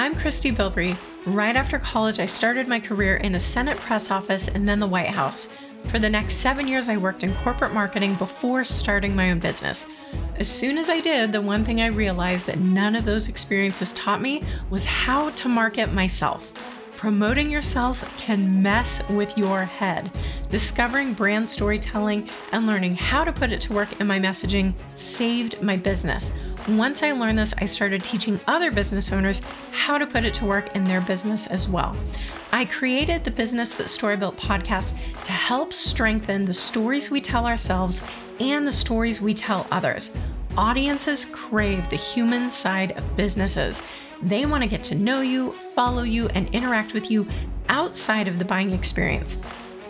I'm Christy Bilbrey. Right after college, I started my career in a Senate press office and then the White House. For the next seven years, I worked in corporate marketing before starting my own business. As soon as I did, the one thing I realized that none of those experiences taught me was how to market myself. Promoting yourself can mess with your head. Discovering brand storytelling and learning how to put it to work in my messaging saved my business. Once I learned this, I started teaching other business owners how to put it to work in their business as well. I created the Business That Story Built podcast to help strengthen the stories we tell ourselves and the stories we tell others. Audiences crave the human side of businesses. They want to get to know you, follow you, and interact with you outside of the buying experience.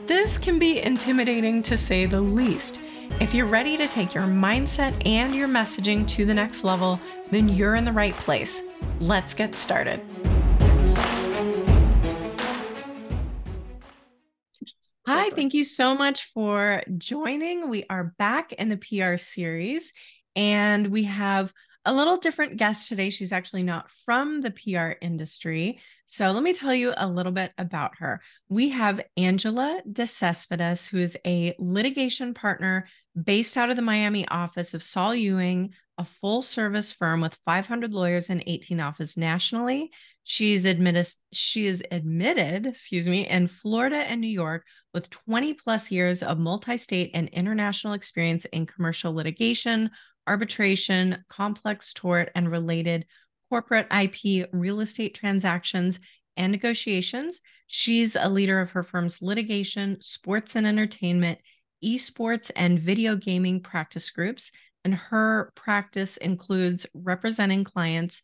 This can be intimidating to say the least. If you're ready to take your mindset and your messaging to the next level, then you're in the right place. Let's get started. Hi, thank you so much for joining. We are back in the PR series and we have a little different guest today. She's actually not from the PR industry. So let me tell you a little bit about her. We have Angela de Cespedes, who is a litigation partner based out of the Miami office of Saul Ewing, a full service firm with 500 lawyers and 18 offices nationally. She's admitted she is admitted, excuse me, in Florida and New York with 20 plus years of multi-state and international experience in commercial litigation, arbitration, complex tort, and related corporate IP real estate transactions and negotiations. She's a leader of her firm's litigation, sports and entertainment, esports, and video gaming practice groups. And her practice includes representing clients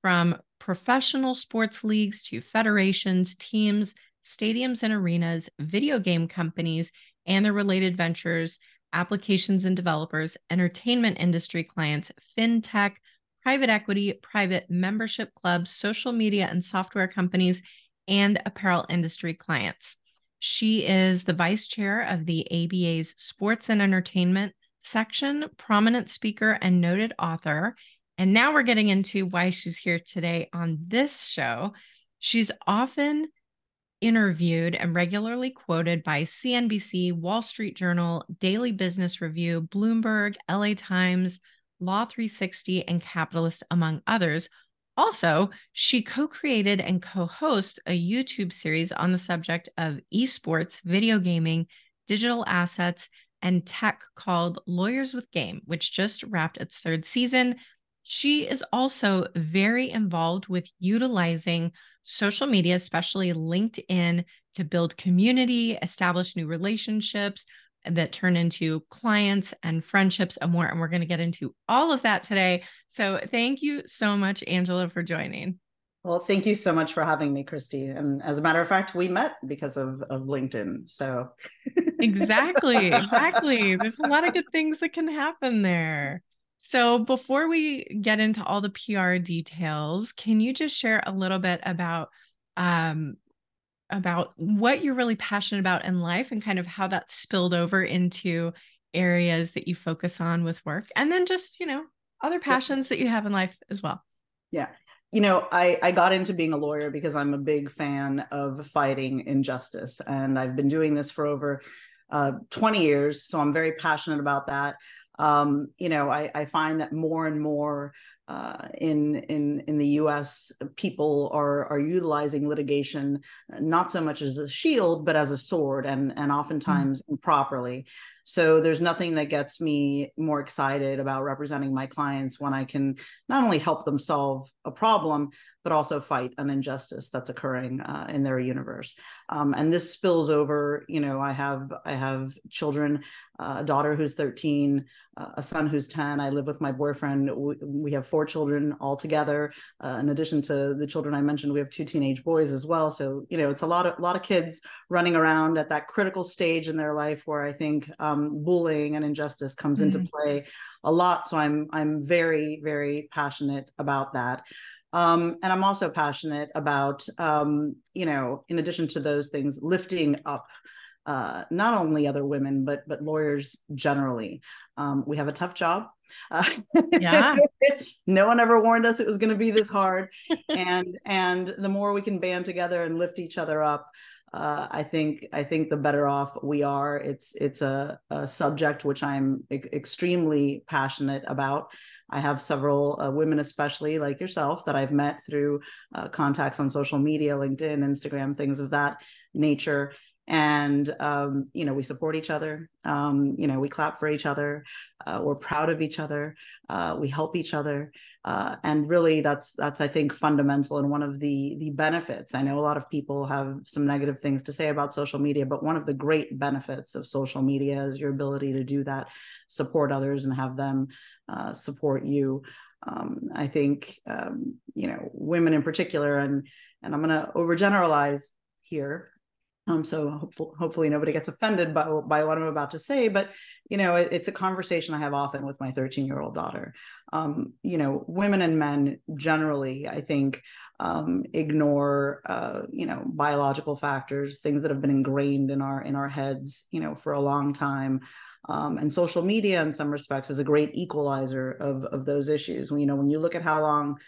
from professional sports leagues to federations, teams, stadiums and arenas, video game companies, and their related ventures applications and developers, entertainment industry clients, fintech, private equity, private membership clubs, social media and software companies, and apparel industry clients. She is the vice chair of the ABA's Sports and Entertainment section, prominent speaker, and noted author. And now we're getting into why she's here today on this show. She's often interviewed and regularly quoted by CNBC, Wall Street Journal, Daily Business Review, Bloomberg, LA Times, Law 360, and Capitalist, among others. Also, she co created and co hosts a YouTube series on the subject of esports, video gaming, digital assets, and tech called Lawyers with Game, which just wrapped its third season. She is also very involved with utilizing social media, especially LinkedIn, to build community, establish new relationships that turn into clients and friendships and more. And we're going to get into all of that today. So thank you so much, Angela, for joining. Well, thank you so much for having me, Christy. And as a matter of fact, we met because of, of LinkedIn. So exactly, exactly. There's a lot of good things that can happen there. So, before we get into all the PR details, can you just share a little bit about um, about what you're really passionate about in life and kind of how that spilled over into areas that you focus on with work, and then just you know other passions that you have in life as well. Yeah. You know, I, I got into being a lawyer because I'm a big fan of fighting injustice. And I've been doing this for over uh, 20 years. So I'm very passionate about that um, you know, I, I, find that more and more uh, in in in the U.S., people are are utilizing litigation not so much as a shield, but as a sword, and and oftentimes mm-hmm. improperly. So there's nothing that gets me more excited about representing my clients when I can not only help them solve a problem, but also fight an injustice that's occurring uh, in their universe. Um, and this spills over. You know, I have I have children, uh, a daughter who's 13, uh, a son who's 10. I live with my boyfriend. We, we have four children all together. Uh, in addition to the children I mentioned, we have two teenage boys as well. So you know, it's a lot of a lot of kids running around at that critical stage in their life where I think um, bullying and injustice comes mm-hmm. into play a lot. So I'm I'm very very passionate about that. Um, and I'm also passionate about, um, you know, in addition to those things, lifting up uh, not only other women but but lawyers generally. Um, we have a tough job. Uh, yeah. no one ever warned us it was going to be this hard, and and the more we can band together and lift each other up, uh, I think I think the better off we are. It's it's a, a subject which I'm e- extremely passionate about. I have several uh, women, especially like yourself, that I've met through uh, contacts on social media, LinkedIn, Instagram, things of that nature and um, you know we support each other. Um, you know we clap for each other. Uh, we're proud of each other. Uh, we help each other. Uh, and really that's that's i think fundamental and one of the the benefits. I know a lot of people have some negative things to say about social media but one of the great benefits of social media is your ability to do that support others and have them uh, support you. Um, i think um, you know women in particular and and i'm going to overgeneralize here um, so hopefully, hopefully nobody gets offended by, by what I'm about to say, but you know, it, it's a conversation I have often with my 13 year old daughter. Um, you know, women and men generally, I think, um, ignore, uh, you know, biological factors, things that have been ingrained in our in our heads, you know, for a long time. Um, and social media, in some respects, is a great equalizer of of those issues. You know, when you look at how long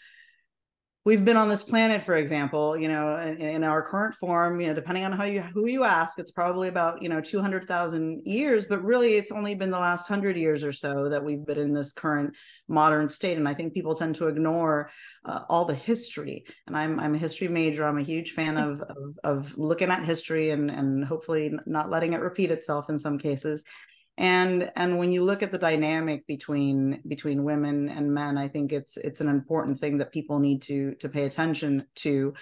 we've been on this planet for example you know in, in, our current form you know depending on how you who you ask it's probably about you know 200,000 years but really it's only been the last 100 years or so that we've been in this current modern state. And i think people tend to ignore uh, all the history. And i'm i'm a history major. I'm a huge fan of of, of looking at history and and hopefully not letting it repeat itself in some cases and and when you look at the dynamic between between women and men i think it's it's an important thing that people need to to pay attention to.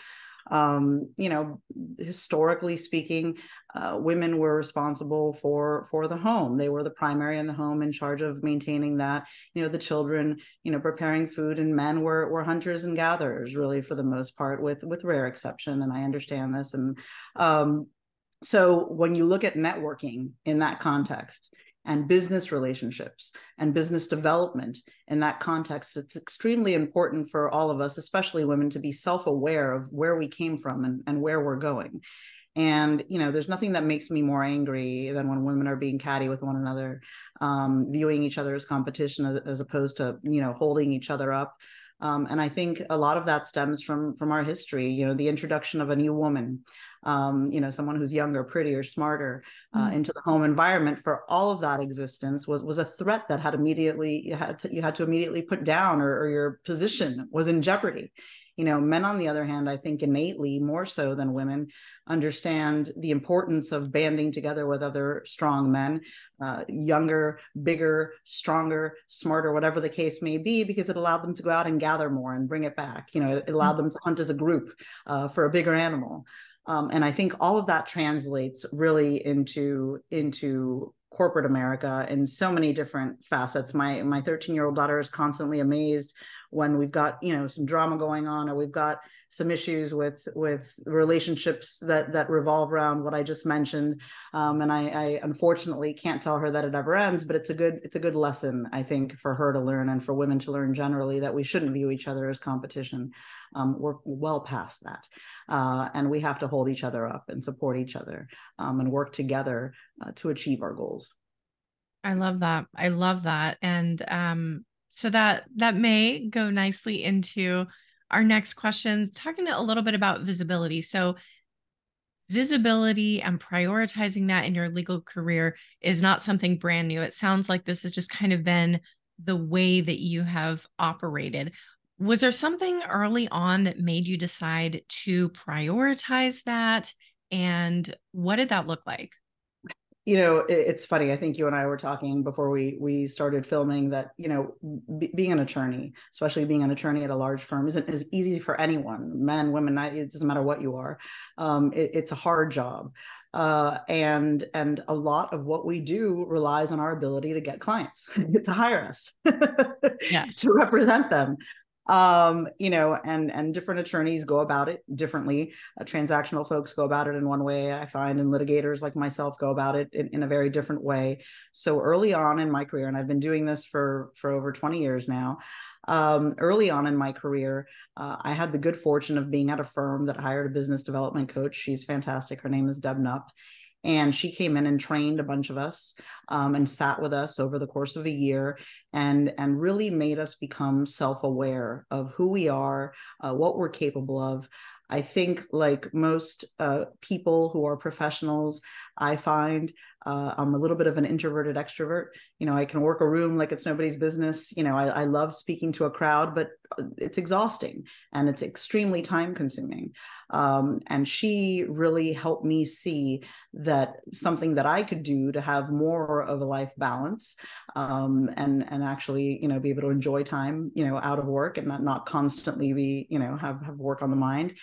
Um, you know historically speaking uh, women were responsible for for the home. They were the primary in the home in charge of maintaining that. You know the children you know preparing food and men were were hunters and gatherers really for the most part with with rare exception and i understand this. And um, so when you look at networking in that context and business relationships and business development in that context it's extremely important for all of us especially women to be self-aware of where we came from and, and where we're going and you know there's nothing that makes me more angry than when women are being catty with one another um, viewing each other as competition as, opposed to you know holding each other up um, and I think a lot of that stems from from our history. You know, the introduction of a new woman, um, you know, someone who's younger, prettier, smarter, uh, mm. into the home environment. For all of that existence was was a threat that had immediately you had to, you had to immediately put down, or, or your position was in jeopardy. You know, men, on the other hand, I think innately more so than women understand the importance of banding together with other strong men, uh, younger, bigger, stronger, smarter, whatever the case may be, because it allowed them to go out and gather more and bring it back. You know, it allowed mm-hmm. them to hunt as a group uh, for a bigger animal. Um, and I think all of that translates really into into corporate America in so many different facets. My my 13 year old daughter is constantly amazed when we've got you know some drama going on or we've got some issues with with relationships that that revolve around what I just mentioned um, and I, I, unfortunately can't tell her that it ever ends but it's a good it's a good lesson I think for her to learn and for women to learn generally that we shouldn't view each other as competition um, we're well past that uh, and we have to hold each other up and support each other um, and work together uh, to achieve our goals I love that. I love that. And um, so that that may go nicely into our next question talking a little bit about visibility. So visibility and prioritizing that in your legal career is not something brand new. It sounds like this has just kind of been the way that you have operated. Was there something early on that made you decide to prioritize that? And what did that look like you know it's funny i think you and i were talking before we we started filming that you know b- being an attorney especially being an attorney at a large firm isn't as easy for anyone men women it doesn't matter what you are. Um, it, it's a hard job. Uh, and and a lot of what we do relies on our ability to get clients to hire us yes. to represent them um, you know, and and different attorneys go about it differently. Uh, transactional folks go about it in one way, I find, and litigators like myself go about it in, in a very different way. So early on in my career, and I've been doing this for for over 20 years now. Um, early on in my career, uh, I had the good fortune of being at a firm that hired a business development coach. She's fantastic. Her name is Deb Knupp and she came in and trained a bunch of us um, and sat with us over the course of a year and and really made us become self-aware of who we are uh, what we're capable of. I think, like most uh, people who are professionals, I find uh, I'm a little bit of an introverted extrovert. You know, I can work a room like it's nobody's business. You know, I, I love speaking to a crowd, but uh, it's exhausting and it's extremely time consuming. Um, and she really helped me see that something that I could do to have more of a life balance um, and and actually, you know, be able to enjoy time, you know, out of work and not not constantly be, you know, have have work on the mind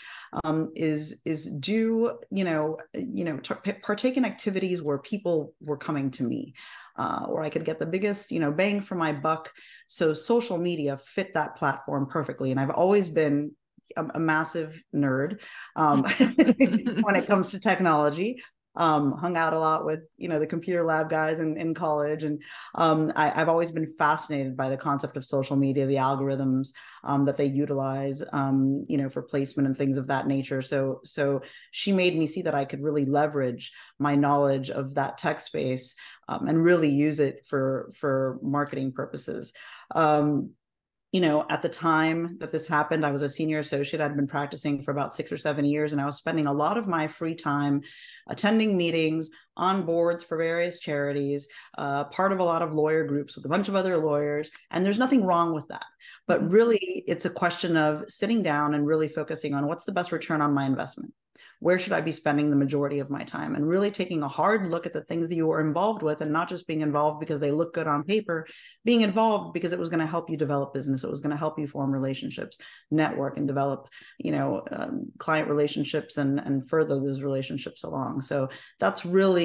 um, is is do you know you know t- partake in activities where people were coming to me uh, where I could get the biggest you know bang for my buck. So social media fit that platform perfectly, and I've always been a, a massive nerd um, when it comes to technology um, hung out a lot with you know the computer lab guys in, in college. And um, I, have always been fascinated by the concept of social media the algorithms um, that they utilize um, you know for placement and things of that nature. So so she made me see that i could really leverage my knowledge of that tech space um, and really use it for for marketing purposes. Um, you know, at the time that this happened, I was a senior associate. I'd been practicing for about six or seven years, and I was spending a lot of my free time attending meetings on boards for various charities, uh, part of a lot of lawyer groups with a bunch of other lawyers. And there's nothing wrong with that. But mm-hmm. really, it's a question of sitting down and really focusing on what's the best return on my investment where should I be spending the majority of my time? And really taking a hard look at the things that you are involved with and not just being involved because they look good on paper, being involved because it was going to help you develop business. It was going to help you form relationships, network and develop, you know, um, client relationships and, and further those relationships along. So that's really,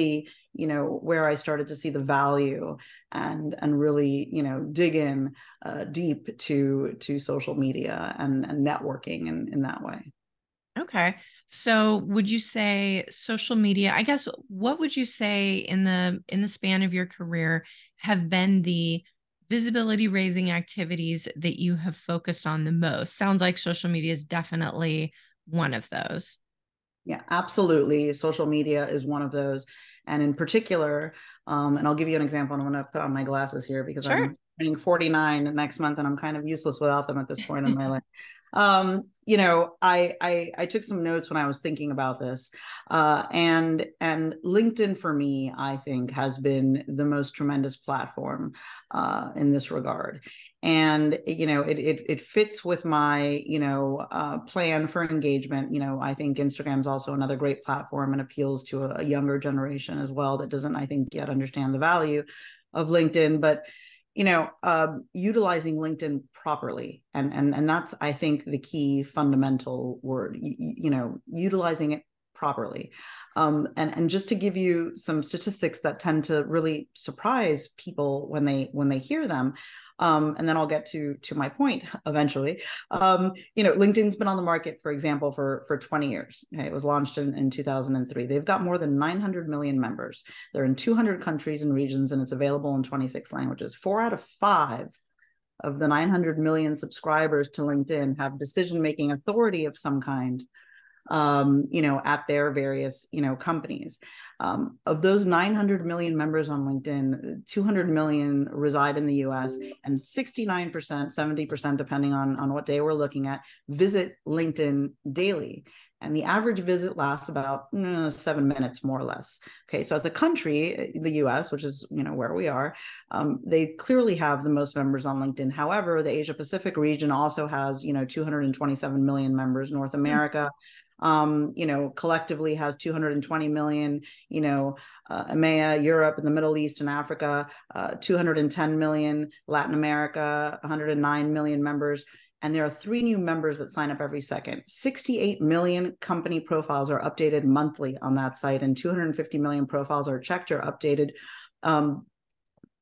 you know, where I started to see the value and, and really, you know, dig in uh, deep to, to social media and, and networking in, in that way. Okay. So would you say social media, I guess what would you say in the in the span of your career have been the visibility raising activities that you have focused on the most? Sounds like social media is definitely one of those. Yeah, absolutely. Social media is one of those. And in particular, um, and I'll give you an example. I'm going to put on my glasses here because sure. I'm turning 49 next month and I'm kind of useless without them at this point in my life um, you know, I, I, I took some notes when I was thinking about this, uh, and and LinkedIn for me, I think, has been the most tremendous platform uh, in this regard, and you know, it it, it fits with my you know uh, plan for engagement. You know, I think Instagram is also another great platform and appeals to a, younger generation as well that doesn't, I think, yet understand the value of LinkedIn, but you know um, utilizing linkedin properly and and and that's i think the key fundamental word you know utilizing it properly um, and and just to give you some statistics that tend to really surprise people when they when they hear them um, and then I'll get to to my point eventually. Um, you know, LinkedIn's been on the market, for example, for for 20 years. Okay? It was launched in, in 2003. They've got more than 900 million members. They're in 200 countries and regions, and it's available in 26 languages. Four out of five of the 900 million subscribers to LinkedIn have decision making authority of some kind um, you know, at their various, you know, companies. Um, of those 900 million members on LinkedIn, 200 million reside in the US, and 69%, 70%, depending on, on what day we're looking at, visit LinkedIn daily. And the average visit lasts about mm, seven minutes, more or less. Okay, so as a country, the U.S., which is you know where we are, um, they clearly have the most members on LinkedIn. However, the Asia Pacific region also has you know 227 million members. North hmm. America, um, you know, collectively has 220 million, you know, uh, EMEA, Europe, and the Middle East and Africa, uh, 210 million, Latin America, 109 million members. And there are three new members that sign up every second. 68 million company profiles are updated monthly on that site, and 250 million profiles are checked or updated um,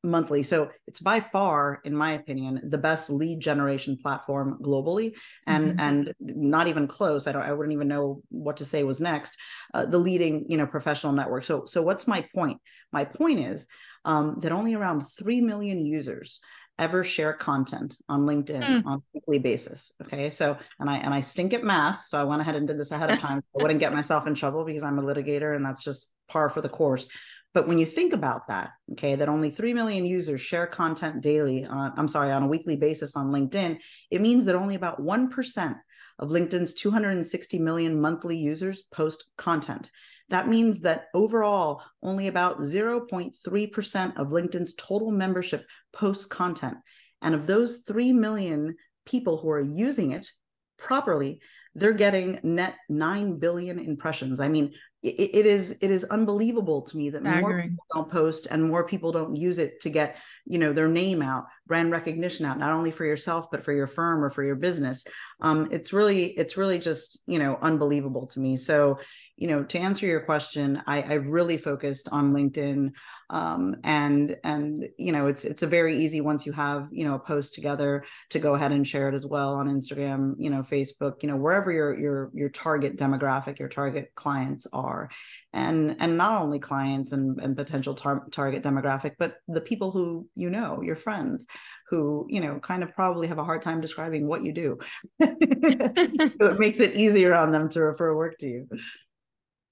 monthly. So it's by far, in my opinion, the best lead generation platform globally, and mm-hmm. and not even close. I don't. I wouldn't even know what to say was next. Uh, the leading, you know, professional network. So so what's my point? My point is um, that only around three million users ever share content on LinkedIn mm. on a weekly basis. Okay. So, and I, and I stink at math. So I went ahead and did this ahead of time. So I wouldn't get myself in trouble because I'm a litigator and that's just par for the course. But when you think about that, okay, that only 3 million users share content daily, on, I'm sorry, on a weekly basis on LinkedIn, it means that only about 1% of LinkedIn's 260 million monthly users post content. That means that overall, only about 0.3% of LinkedIn's total membership posts content. And of those 3 million people who are using it properly, they're getting net 9 billion impressions. I mean, it, it is it is unbelievable to me that more people don't post and more people don't use it to get you know their name out brand recognition out not only for yourself but for your firm or for your business. Um, it's really it's really just you know unbelievable to me. So you know, to answer your question, I, I've really focused on LinkedIn, um, and and you know, it's it's a very easy once you have you know a post together to go ahead and share it as well on Instagram, you know, Facebook, you know, wherever your your your target demographic, your target clients are, and and not only clients and and potential tar- target demographic, but the people who you know, your friends who you know kind of probably have a hard time describing what you do. So it makes it easier on them to refer work to you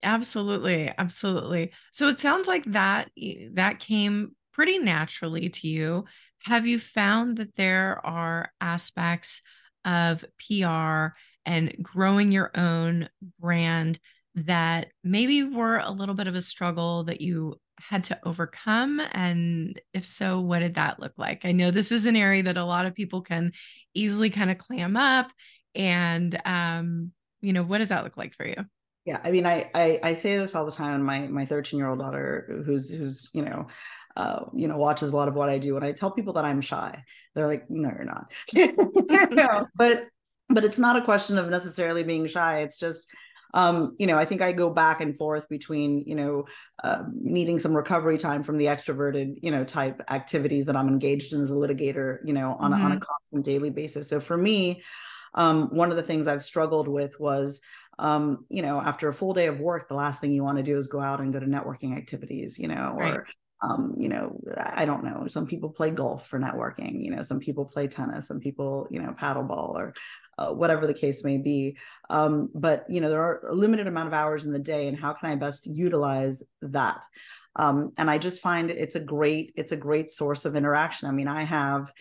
Absolutely, absolutely. So it sounds like that that came pretty naturally to you. Have you found that there are aspects of PR and growing your own brand that maybe were a little bit of a struggle that you had to overcome? And if so, what did that look like? I know this is an area that a lot of people can easily kind of clam up. And, um, you know, what does that look like for you? Yeah i mean I, I i say this all the time and my my 13 year old daughter who's who's you know uh, you know watches a lot of what i do and i tell people that i'm shy they're like no you're not no, but but it's not a question of necessarily being shy it's just um, you know, I think I go back and forth between, you know, uh, needing some recovery time from the extroverted, you know, type activities that I'm engaged in as a litigator, you know, on, mm-hmm. on a constant daily basis. So for me, um, one of the things I've struggled with was um, you know, after a full day of work, the last thing you want to do is go out and go to networking activities, you know, right. or um, you know, I don't know. Some people play golf for networking. You know, some people play tennis. Some people, you know, paddleball or uh, whatever the case may be. Um, but you know, there are a limited amount of hours in the day, and how can I best utilize that? Um, and I just find it's a great it's a great source of interaction. I mean, I have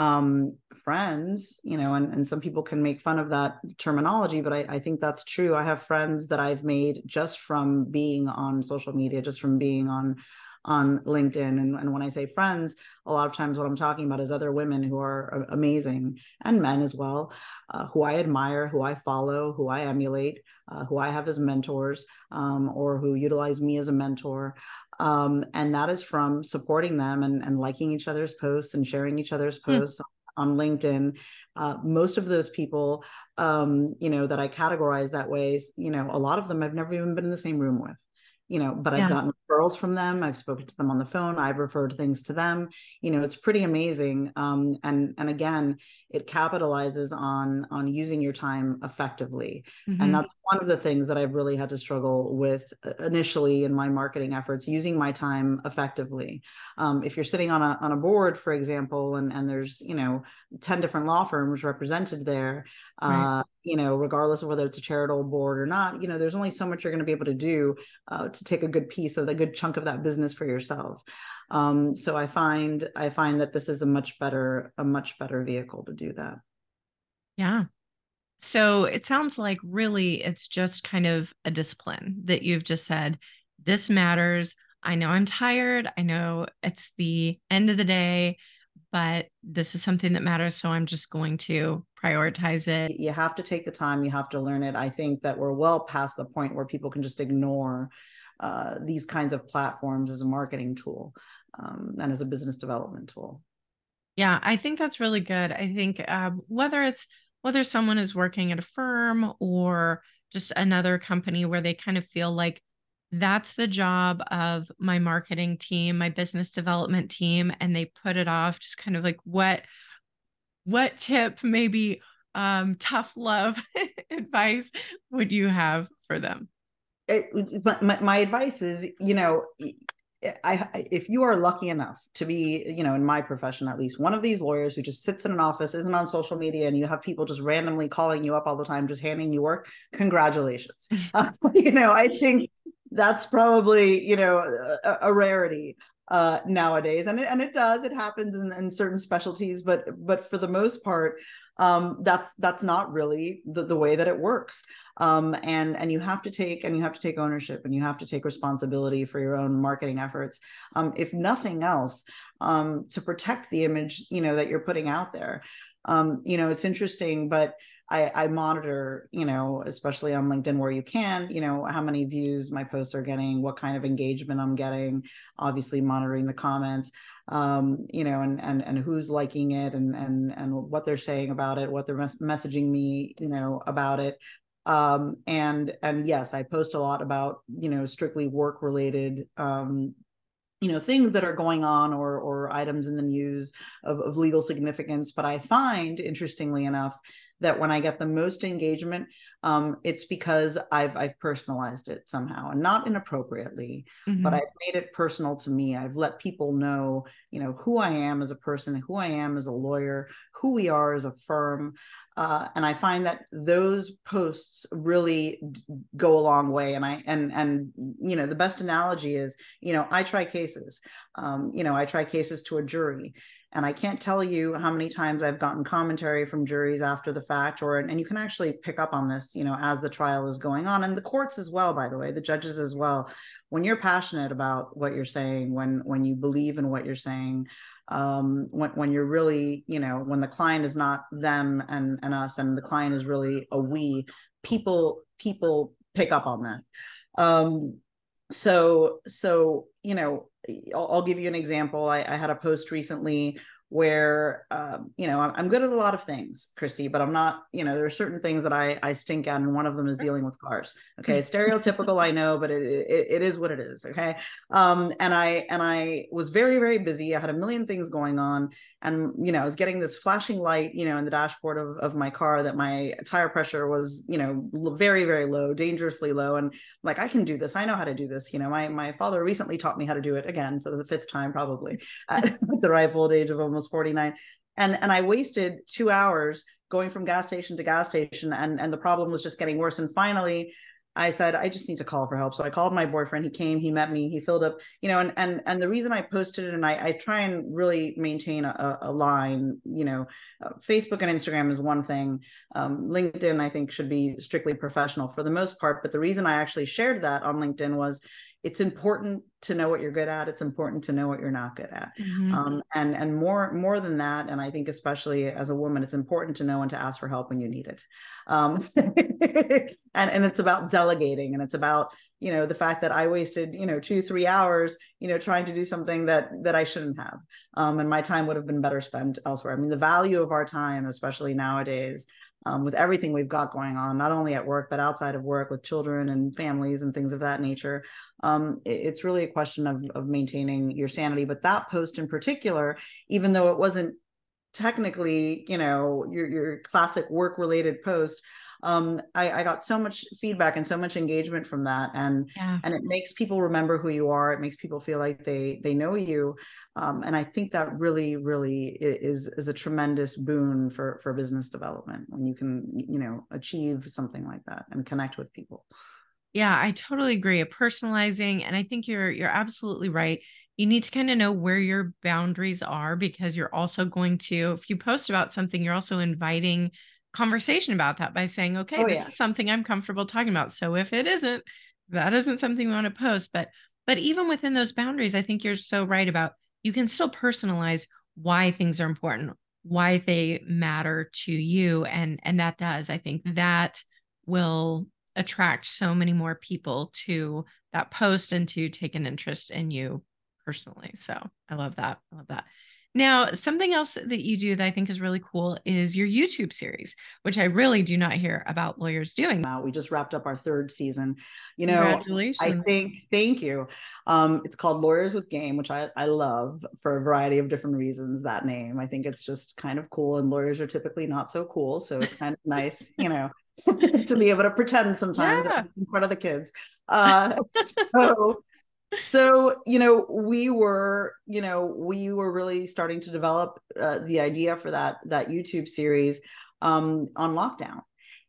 um, friends, you know, and, and some people can make fun of that terminology, but I, I think that's true. I have friends that I've made just from being on social media, just from being on on LinkedIn. And, and when I say friends, a lot of times what I'm talking about is other women who are amazing and men as well, uh, who I admire, who I follow, who I emulate, uh, who I have as mentors, um, or who utilize me as a mentor. Um, and that is from supporting them and, and liking each other's posts and sharing each other's hmm. posts mm. on LinkedIn. Uh, most of those people, um, you know, that I categorize that way, you know, a lot of them I've never even been in the same room with you know but yeah. i've gotten referrals from them i've spoken to them on the phone i've referred things to them you know it's pretty amazing um, and and again it capitalizes on on using your time effectively mm-hmm. and that's one of the things that i've really had to struggle with uh, initially in my marketing efforts using my time effectively um, if you're sitting on a on a board for example and and there's you know 10 different law firms represented there right. uh, you know regardless of whether it's a charitable board or not you know there's only so much you're going to be able to do uh, to take a good piece of the good chunk of that business for yourself. Um, so i find i find that this is a much better a much better vehicle to do that. Yeah. So it sounds like really it's just kind of a discipline that you've just said this matters. I know i'm tired. I know it's the end of the day but this is something that matters. So I'm just going to prioritize it. You have to take the time, you have to learn it. I think that we're well past the point where people can just ignore uh, these kinds of platforms as a marketing tool um, and as a business development tool. Yeah, I think that's really good. I think um, whether it's whether someone is working at a firm or just another company where they kind of feel like that's the job of my marketing team, my business development team, and they put it off. Just kind of like what what tip, maybe um, tough love advice would you have for them? It, but my, my advice is, you know, I, if you are lucky enough to be, you know, in my profession at least, one of these lawyers who just sits in an office, isn't on social media, and you have people just randomly calling you up all the time, just handing you work, congratulations. uh, you know, I think that's probably, you know, a, a rarity uh, nowadays, and it, and it does. It happens in, in certain specialties, but but for the most part, um, that's that's not really the, the way that it works. Um, and and you have to take and you have to take ownership and you have to take responsibility for your own marketing efforts. Um, if nothing else um, to protect the image you know that you're putting out there. Um, you know it's interesting but I, I, monitor, you know, especially on LinkedIn where you can, you know, how many views my posts are getting, what kind of engagement I'm getting, obviously monitoring the comments, um, you know, and and and who's liking it and and and what they're saying about it, what they're mes- messaging me, you know, about it. Um, and and yes, I post a lot about, you know, strictly work related um, you know things that are going on or or items in the news of, of legal significance but i find interestingly enough that when I get the most engagement, um, it's because I've I've personalized it somehow and not inappropriately, mm-hmm. but I've made it personal to me. I've let people know, you know, who I am as a person, who I am as a lawyer, who we are as a firm, uh, and I find that those posts really d- go a long way. And I and and you know the best analogy is, you know, I try cases. Um, you know, I try cases to a jury and I can't tell you how many times I've gotten commentary from juries after the fact, or and you can actually pick up on this, you know, as the trial is going on, and the courts as well, by the way, the judges as well. When you're passionate about what you're saying, when when you believe in what you're saying, um, when when you're really, you know, when the client is not them and and us, and the client is really a we, people people pick up on that. Um, so so you know I'll, I'll, give you an example. I, I, had a post recently where, um, you know, I'm, good at a lot of things, Christy, but I'm not, you know, there are certain things that I, I stink at, and one of them is dealing with cars. Okay. Stereotypical, I know, but it, it, it is what it is. Okay. Um, and I, and I was very, very busy. I had a million things going on and, you know, I was getting this flashing light, you know, in the dashboard of, of my car that my tire pressure was, you know, very, very low, dangerously low. And like, I can do this. I know how to do this. You know, my, my father recently taught me how to do it again for the fifth time, probably at the ripe old age of almost almost 49 and and i wasted two hours going from gas station to gas station and and the problem was just getting worse and finally I said, I just need to call for help. So I called my boyfriend. He came, he met me, he filled up, you know, and and and the reason I posted it and I, I try and really maintain a, a line, you know, uh, Facebook and Instagram is one thing. Um, LinkedIn, I think, should be strictly professional for the most part. But the reason I actually shared that on LinkedIn was it's important to know what you're good at it's important to know what you're not good at. Mm-hmm. um, and and more more than that and i think especially as a woman it's important to know when to ask for help when you need it. Um, and and it's about delegating and it's about you know the fact that i wasted you know two three hours you know trying to do something that that i shouldn't have um, and my time would have been better spent elsewhere. I mean the value of our time especially nowadays um, with everything we've got going on, not only at work, but outside of work with children and families and things of that nature. Um, it, it's really a question of, of maintaining your sanity. But that post in particular, even though it wasn't technically, you know, your, your classic work related post, um, I, I, got so much feedback and so much engagement from that, and yeah. and it makes people remember who you are. It makes people feel like they they know you, um, and I think that really really is is a tremendous boon for for business development when you can you know achieve something like that and connect with people. Yeah, I totally agree. Personalizing, and I think you're you're absolutely right you need to kind of know where your boundaries are because you're also going to if you post about something you're also inviting conversation about that by saying, okay, oh, this yeah. is something I'm comfortable talking about. So if it isn't, that isn't something we want to post. But but even within those boundaries, I think you're so right about you can still personalize why things are important, why they matter to you. And and that does, I think that will attract so many more people to that post and to take an interest in you personally. So I love that. I love that. Now, something else that you do that I think is really cool is your YouTube series, which I really do not hear about lawyers doing. Now, we just wrapped up our third season. You know, Congratulations. I think, thank you. Um, it's called Lawyers with Game, which I, I love for a variety of different reasons. That name, I think it's just kind of cool. And lawyers are typically not so cool. So it's kind of nice, you know. to be able to pretend sometimes yeah. in front of the kids. Uh, so so you know we were you know we were really starting to develop uh, the idea for that that youtube series um, on lockdown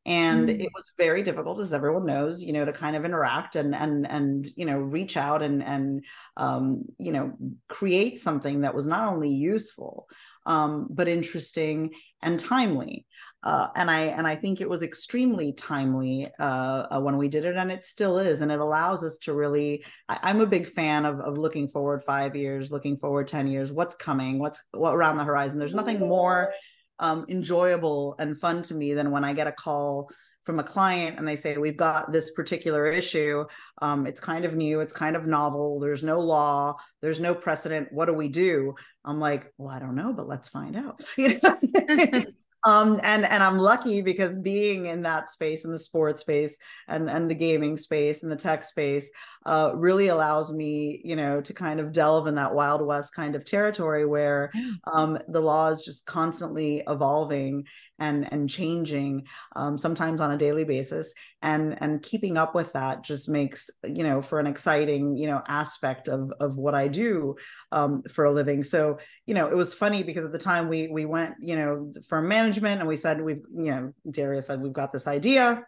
and mm. it was very difficult as everyone knows you know to kind of interact and and and you know reach out and and um, you know create something that was not only useful um, but interesting and timely uh, and I and I think it was extremely timely uh, uh, when we did it, and it still is, and it allows us to really. I, am a big fan of of looking forward five years, looking forward ten years. What's coming? What's what around the horizon? There's nothing more um, enjoyable and fun to me than when I get a call from a client and they say we've got this particular issue. Um, it's kind of new. It's kind of novel. There's no law. There's no precedent. What do we do? I'm like well i don't know but let's find out. Um and and i'm lucky because being in that space in the sports space and and the gaming space and the tech space uh, really allows me you know to kind of delve in that wild west kind of territory where um, the law is just constantly evolving and and changing um, sometimes on a daily basis and and keeping up with that just makes you know for an exciting you know aspect of of what i do um, for a living. So you know it was funny because at the time we we went you know for management and we said we've you know darius said we've got this idea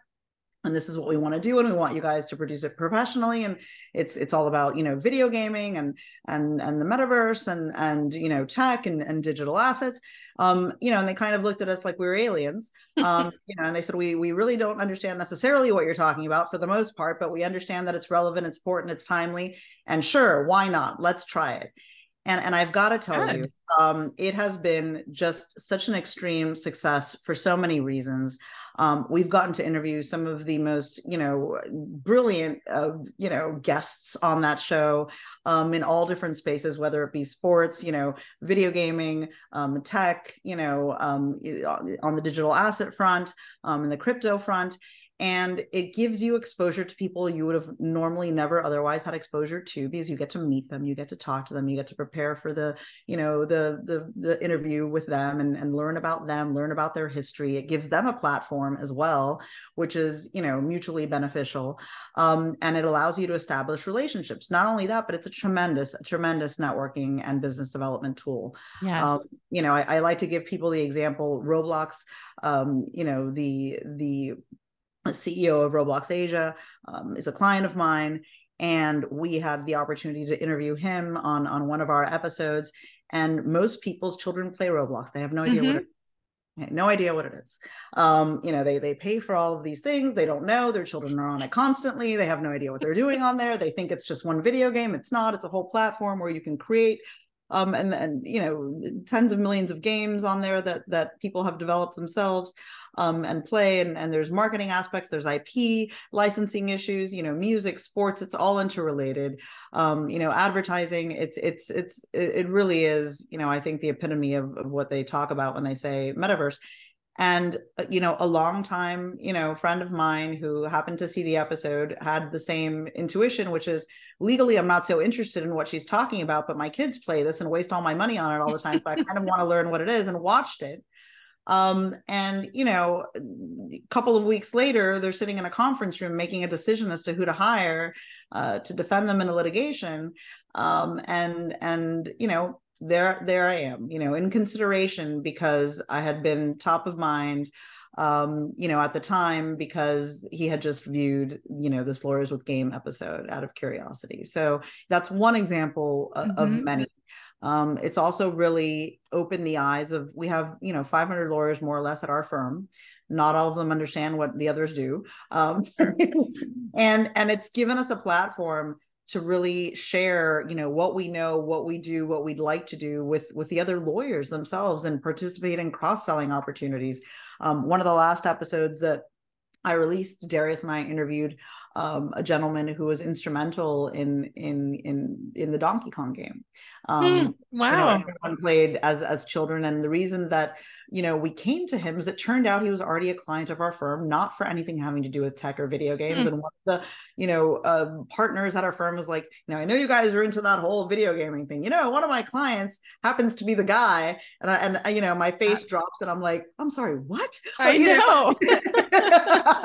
and this is what we want to do and we want you guys to produce it professionally and it's it's all about you know video gaming and and and the metaverse and and you know tech and, and digital assets um you know and they kind of looked at us like we were aliens um you know and they said we we really don't understand necessarily what you're talking about for the most part but we understand that it's relevant it's important it's timely and sure why not let's try it and and I've got to tell Good. you, um, it has been just such an extreme success for so many reasons. Um, we've gotten to interview some of the most, you know, brilliant, uh, you know, guests on that show um, in all different spaces, whether it be sports, you know, video gaming, um, tech, you know, um, on the digital asset front, um, in the crypto front and it gives you exposure to people you would have normally never otherwise had exposure to because you get to meet them you get to talk to them you get to prepare for the you know the the, the interview with them and, and learn about them learn about their history. It gives them a platform as well which is you know mutually beneficial um, and it allows you to establish relationships. Not only that but it's a tremendous tremendous networking and business development tool. Yes. Um, you know I, I, like to give people the example roblox um, you know the the CEO of Roblox Asia, um, is a client of mine, and we had the opportunity to interview him on on one of our episodes. And most people's children play Roblox; they have no idea mm-hmm. what it no idea what it is. Um, you know, they they pay for all of these things. They don't know. Their children are on it constantly. They have no idea what they're doing on there. They think it's just one video game. It's not. It's a whole platform where you can create um, and and you know tens of millions of games on there that that people have developed themselves um, and play and, and there's marketing aspects there's ip licensing issues you know music sports it's all interrelated. Um, you know advertising it's it's it's it really is you know i think the epitome of, of what they talk about when they say metaverse and uh, you know a long time you know friend of mine who happened to see the episode had the same intuition which is legally i'm not so interested in what she's talking about but my kids play this and waste all my money on it all the time so i kind of want to learn what it is and watched it um, and you know, a couple of weeks later, they're sitting in a conference room making a decision as to who to hire uh, to defend them in a litigation. Um, and and you know, there there I am, you know, in consideration because I had been top of mind um, you know, at the time because he had just viewed, you know, this Lawyers with Game episode out of curiosity. So that's one example of, mm-hmm. of many. Um, it's also really opened the eyes of we have you know 500 lawyers more or less at our firm. Not all of them understand what the others do, um, and and it's given us a platform to really share you know what we know what we do what we'd like to do with with the other lawyers themselves and participate in cross selling opportunities. Um, one of the last episodes that I released, Darius and I interviewed um, a gentleman who was instrumental in in in in the Donkey Kong game. Um, mm, wow! So everyone played as as children, and the reason that you know we came to him is it turned out he was already a client of our firm, not for anything having to do with tech or video games. Mm. And one of the you know uh, partners at our firm was like, you know, I know you guys are into that whole video gaming thing. You know, one of my clients happens to be the guy, and I, and uh, you know my face That's... drops, and I'm like, I'm sorry, what? I know.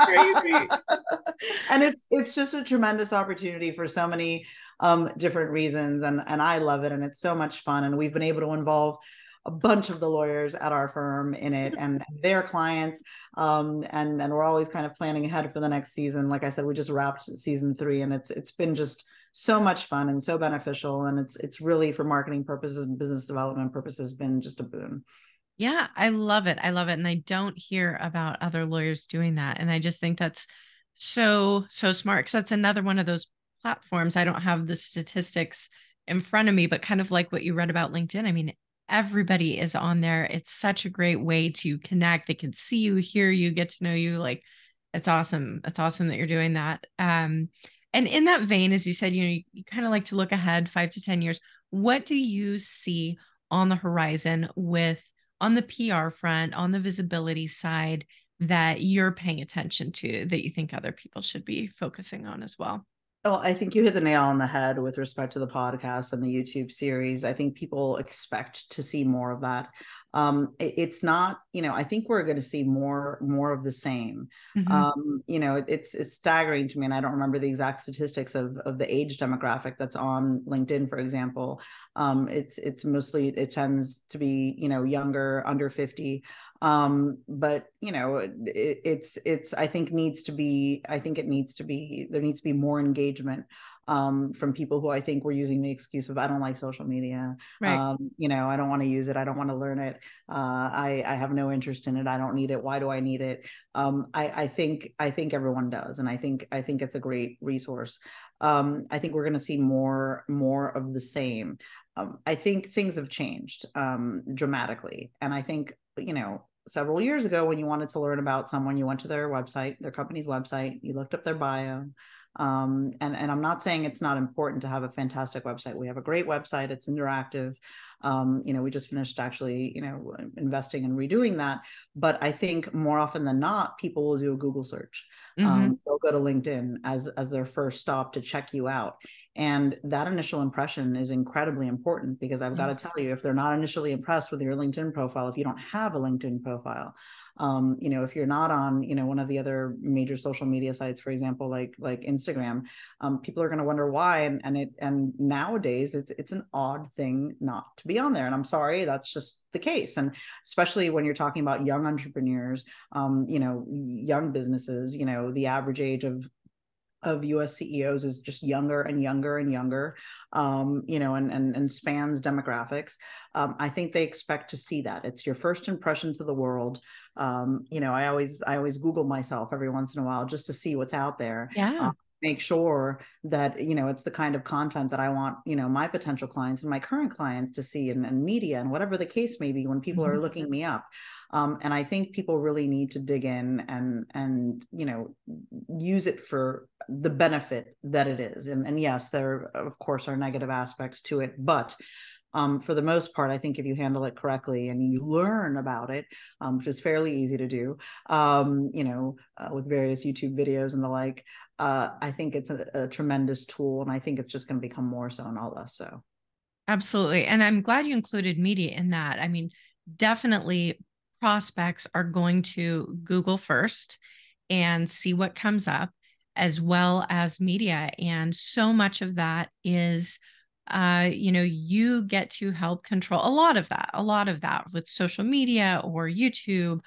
crazy. and it's it's it's just a tremendous opportunity for so many um, different reasons, and and I love it, and it's so much fun, and we've been able to involve a bunch of the lawyers at our firm in it and their clients um, and and we're always kind of planning ahead for the next season. Like i said we just wrapped season three and it's it's been just so much fun and so beneficial and it's it's really for marketing purposes and business development purposes been just a boon. Yeah i love it. I love it and i don't hear about other lawyers doing that and i just think that's so so smart because that's another one of those platforms. I don't have the statistics in front of me but kind of like what you read about linkedin i mean everybody is on there. It's such a great way to connect. They can see you hear you get to know you like it's awesome. It's awesome that you're doing that. Um and in that vein, as you said, you know, you, you kind of like to look ahead five to 10 years. What do you see on the horizon with on the PR front, on the visibility side that you're paying attention to that you think other people should be focusing on as well? Well, I think you hit the nail on the head with respect to the podcast and the YouTube series. I think people expect to see more of that um, it, it's not you know i think we're going to see more more of the same mm-hmm. um, you know it, it's it's staggering to me and i don't remember the exact statistics of of the age demographic that's on linkedin for example um, it's it's mostly it tends to be you know younger under 50 um, but you know it, it's it's i think needs to be i think it needs to be there needs to be more engagement um, from people who I think were using the excuse of I don't like social media. Right. Um, you know, I don't want to use it. I don't want to learn it. Uh, I, I have no interest in it. I don't need it. Why do I need it? Um, I, I think I think everyone does, and I think I think it's a great resource. Um, I think we're going to see more more of the same. Um, I think things have changed um, dramatically, and I think you know several years ago when you wanted to learn about someone you went to their website their company's website you looked up their bio um, and, and I'm not saying it's not important to have a fantastic website. We have a great website. It's interactive. Um, you know, we just finished actually, you know, investing and redoing that. But I think more often than not, people will do a Google search. Um, mm-hmm. Um, they'll go to LinkedIn as as their first stop to check you out, and that initial impression is incredibly important because I've yes. got to tell you, if they're not initially impressed with your LinkedIn profile, if you don't have a LinkedIn profile, um, you know if you're not on you know one of the other major social media sites for example like like instagram um, people are going to wonder why and and it and nowadays it's it's an odd thing not to be on there and i'm sorry that's just the case and especially when you're talking about young entrepreneurs um, you know young businesses you know the average age of of US CEOs is just younger and younger and younger, um, you know, and, and, and spans demographics. Um, I think they expect to see that. It's your first impression to the world. Um, you know, I always I always Google myself every once in a while just to see what's out there. Yeah. Um, make sure that you know it's the kind of content that i want you know my potential clients and my current clients to see and, and media and whatever the case may be when people mm-hmm. are looking me up um, and i think people really need to dig in and and you know use it for the benefit that it is and and yes there of course are negative aspects to it but um, for the most part, I think if you handle it correctly and you learn about it, um, which is fairly easy to do, um, you know, uh, with various YouTube videos and the like, uh, I think it's a, a, tremendous tool, and I think it's just going to become more so and all less so. Absolutely, and I'm glad you included media in that. I mean, definitely prospects are going to Google first and see what comes up, as well as media, and so much of that is. Uh, you know, you get to help control a lot of that, a lot of that with social media or YouTube,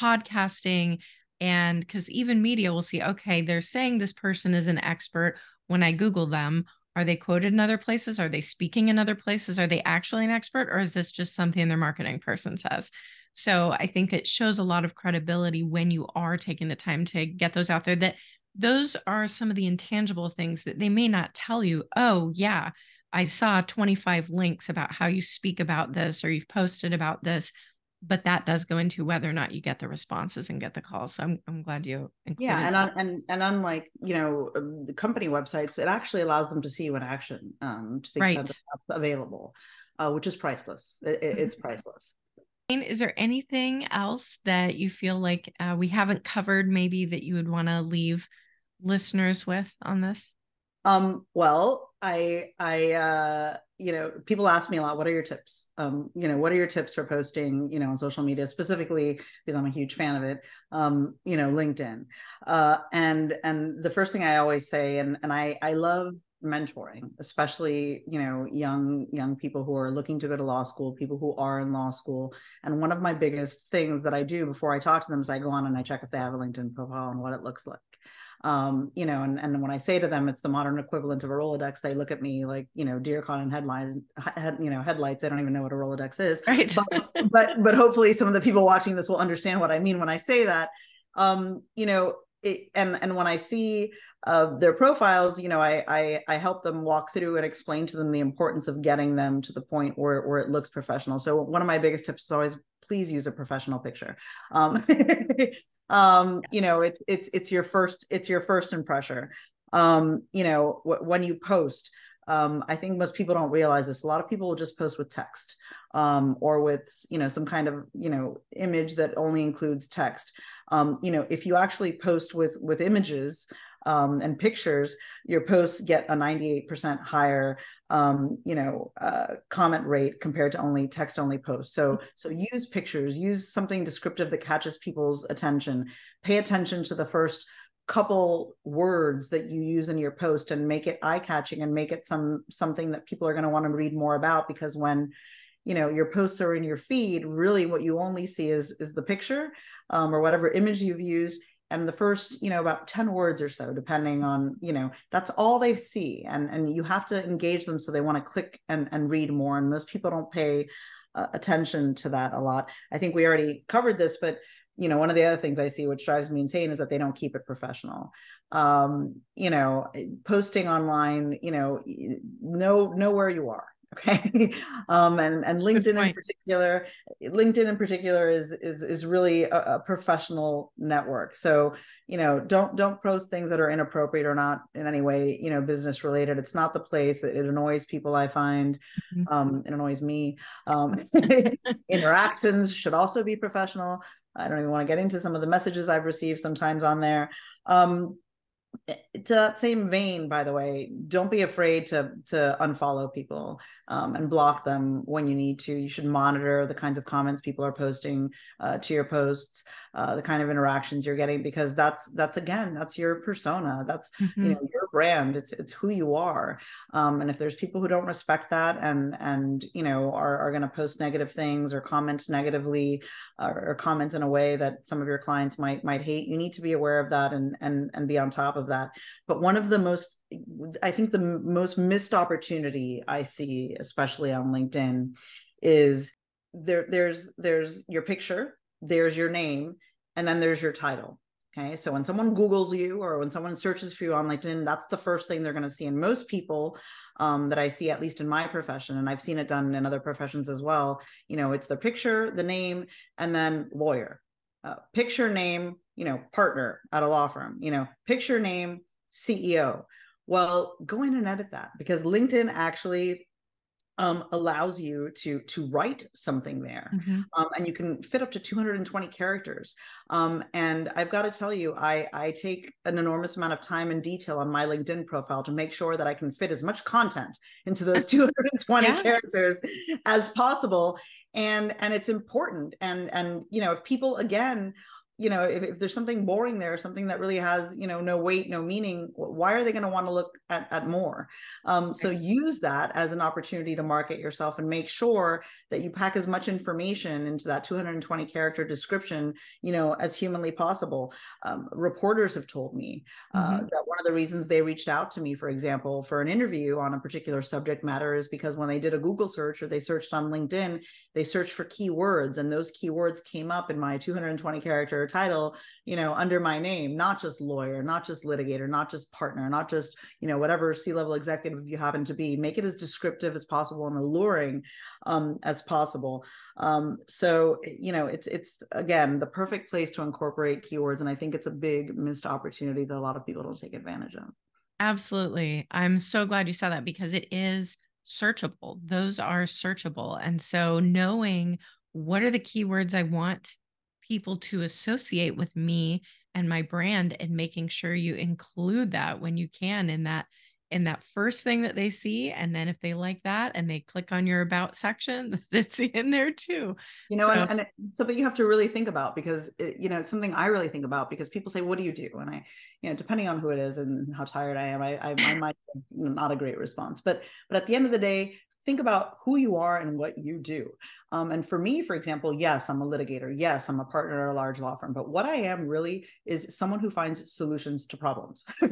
podcasting, and because even media will see, okay, they're saying this person is an expert. When I Google them, are they quoted in other places? Are they speaking in other places? Are they actually an expert? Or is this just something their marketing person says? So I think it shows a lot of credibility when you are taking the time to get those out there that those are some of the intangible things that they may not tell you. Oh, yeah, I saw 25 links about how you speak about this or you've posted about this but that does go into whether or not you get the responses and get the calls. So I'm, I'm glad you yeah, and un, and and unlike you know um, the company websites, it actually allows them to see you in action um, to the right. extent available, uh, which is priceless. It, mm-hmm. It's priceless. Is there anything else that you feel like uh, we haven't covered, maybe that you would want to leave listeners with on this? Um, well, I I uh you know, people ask me a lot, what are your tips? Um, you know, what are your tips for posting, you know, on social media, specifically because I'm a huge fan of it, um, you know, LinkedIn. Uh, and and the first thing I always say, and and I I love mentoring, especially, you know, young young people who are looking to go to law school, people who are in law school. And one of my biggest things that I do before I talk to them is I go on and I check if they have a LinkedIn profile and what it looks like um, you know, and, and when I say to them it's the modern equivalent of a Rolodex, they look at me like, you know, deer caught in headlights, head, you know, headlights. They don't even know what a Rolodex is. Right. But, but, but hopefully some of the people watching this will understand what I mean when I say that. Um, you know, it, and and when I see uh, their profiles, you know, I, I I help them walk through and explain to them the importance of getting them to the point where where it looks professional. So one of my biggest tips is always please use a professional picture. Um, um yes. you know it's it's it's your first it's your first impression. Um you know w- when you post um i think most people don't realize this. A lot of people will just post with text um or with you know some kind of you know image that only includes text. Um you know if you actually post with with images um, and pictures, your posts get a 98% higher, um, you know, uh, comment rate compared to only text only posts. So, so use pictures, use something descriptive that catches people's attention. Pay attention to the first couple words that you use in your post and make it eye catching and make it some something that people are going to want to read more about because when you know your posts are in your feed really what you only see is is the picture um, or whatever image you've used and the first you know about 10 words or so depending on you know that's all they see and and you have to engage them so they want to click and and read more and most people don't pay uh, attention to that a lot. I think we already covered this but you know one of the other things i see which drives me insane is that they don't keep it professional. Um you know posting online you know know know where you are okay? Um and and linkedin in particular linkedin in particular is is is really a, a, professional network. So you know don't don't post things that are inappropriate or not in any way you know business related. It's not the place. It, it annoys people i find mm-hmm. um it annoys me. Um interactions should also be professional. I don't even want to get into some of the messages i've received sometimes on there. Um to that same vein by the way don't be afraid to to unfollow people um, and block them when you need to you should monitor the kinds of comments people are posting uh, to your posts uh, the kind of interactions you're getting because that's that's again that's your persona that's mm-hmm. you know your brand it's it's who you are. Um, and if there's people who don't respect that and and you know are, are going to post negative things or comment negatively uh, or comment in a way that some of your clients might might hate you need to be aware of that and and and be on top of that. But one of the most i think the most missed opportunity i see especially on linkedin is there there's there's your picture there's your name and then there's your title okay so when someone googles you or when someone searches for you on linkedin that's the first thing they're going to see and most people um, that i see at least in my profession and i've seen it done in other professions as well. You know it's the picture the name and then lawyer. Uh, picture name you know partner at a law firm you know picture name ceo well go in and edit that because linkedin actually um, allows you to to write something there mm-hmm. um, and you can fit up to 220 characters um, and i've got to tell you i i take an enormous amount of time and detail on my linkedin profile to make sure that i can fit as much content into those 220 yeah. characters as possible and and it's important and and you know if people again you know if, if there's something boring there something that really has you know no weight no meaning why are they going to want to look at, at more? Um, so use that as an opportunity to market yourself and make sure that you pack as much information into that 220 character description you know as humanly possible. Um, reporters have told me uh, mm-hmm. that one of the reasons they reached out to me for example for an interview on a particular subject matter is because when they did a google search or they searched on linkedin they searched for keywords and those keywords came up in my 220 character title you know under my name not just lawyer not just litigator not just partner not just you know whatever c-level executive you happen to be make it as descriptive as possible and alluring um, as possible. Um, so you know it's it's again the perfect place to incorporate keywords and i think it's a big missed opportunity that a lot of people don't take advantage of. Absolutely. I'm so glad you saw that because it is searchable. Those are searchable. And so knowing what are the keywords i want people to associate with me and my brand and making sure you include that when you can in that in that first thing that they see. And then if they like that and they click on your about section, it's in there too. You know, so, and, and something you have to really think about because, it, you know, it's something I really think about because people say, what do you do? And I, you know, depending on who it is and how tired I am, I, I, I might not a great response, but, but at the end of the day, think about who you are and what you do. Um, and for me, for example, yes, I'm a litigator. Yes, I'm a partner at a large law firm. But what I am really is someone who finds solutions to problems.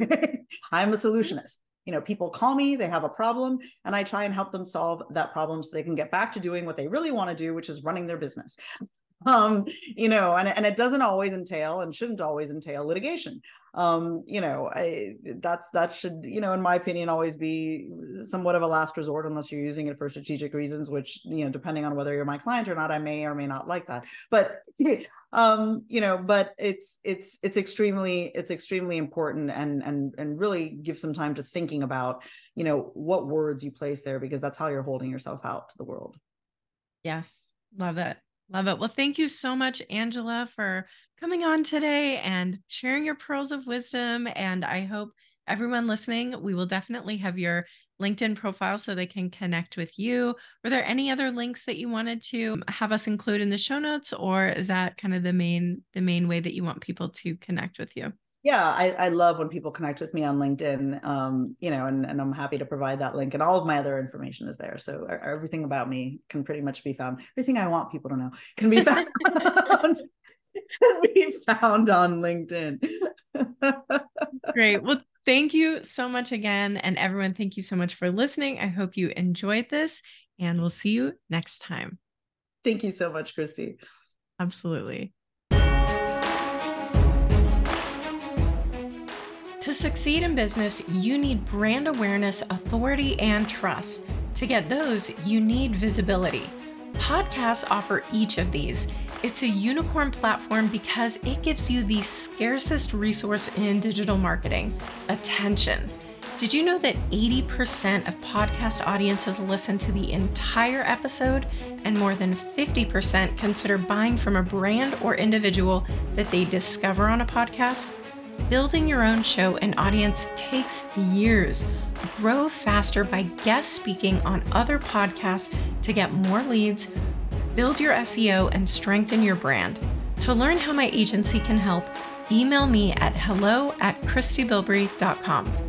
I'm a solutionist you know people call me they have a problem and i try and help them solve that problem so they can get back to doing what they really want to do which is running their business um you know and, and it doesn't always entail and shouldn't always entail litigation. Um you know I, that's that should you know in my opinion always be somewhat of a last resort unless you're using it for strategic reasons which you know depending on whether you're my client or not i may or may not like that. But um you know but it's it's it's extremely it's extremely important and and and really give some time to thinking about you know what words you place there because that's how you're holding yourself out to the world. Yes. Love it love it well thank you so much angela for coming on today and sharing your pearls of wisdom and i hope everyone listening we will definitely have your LinkedIn profile so they can connect with you. Were there any other links that you wanted to have us include in the show notes, or is that kind of the main the main way that you want people to connect with you? Yeah, I, I love when people connect with me on LinkedIn. Um, you know, and, and I'm happy to provide that link, and all of my other information is there. So everything about me can pretty much be found. Everything I want people to know can be found. can be found on LinkedIn. Great. Well, thank you so much again. And everyone, thank you so much for listening. I hope you enjoyed this, and we'll see you next time. Thank you so much, Christy. Absolutely. To succeed in business, you need brand awareness, authority, and trust. To get those, you need visibility. Podcasts offer each of these. It's a unicorn platform because it gives you the scarcest resource in digital marketing attention. Did you know that 80% of podcast audiences listen to the entire episode and more than 50% consider buying from a brand or individual that they discover on a podcast? Building your own show and audience takes years. Grow faster by guest speaking on other podcasts to get more leads, build your SEO, and strengthen your brand. To learn how my agency can help, email me at hello at christybilbrey.com.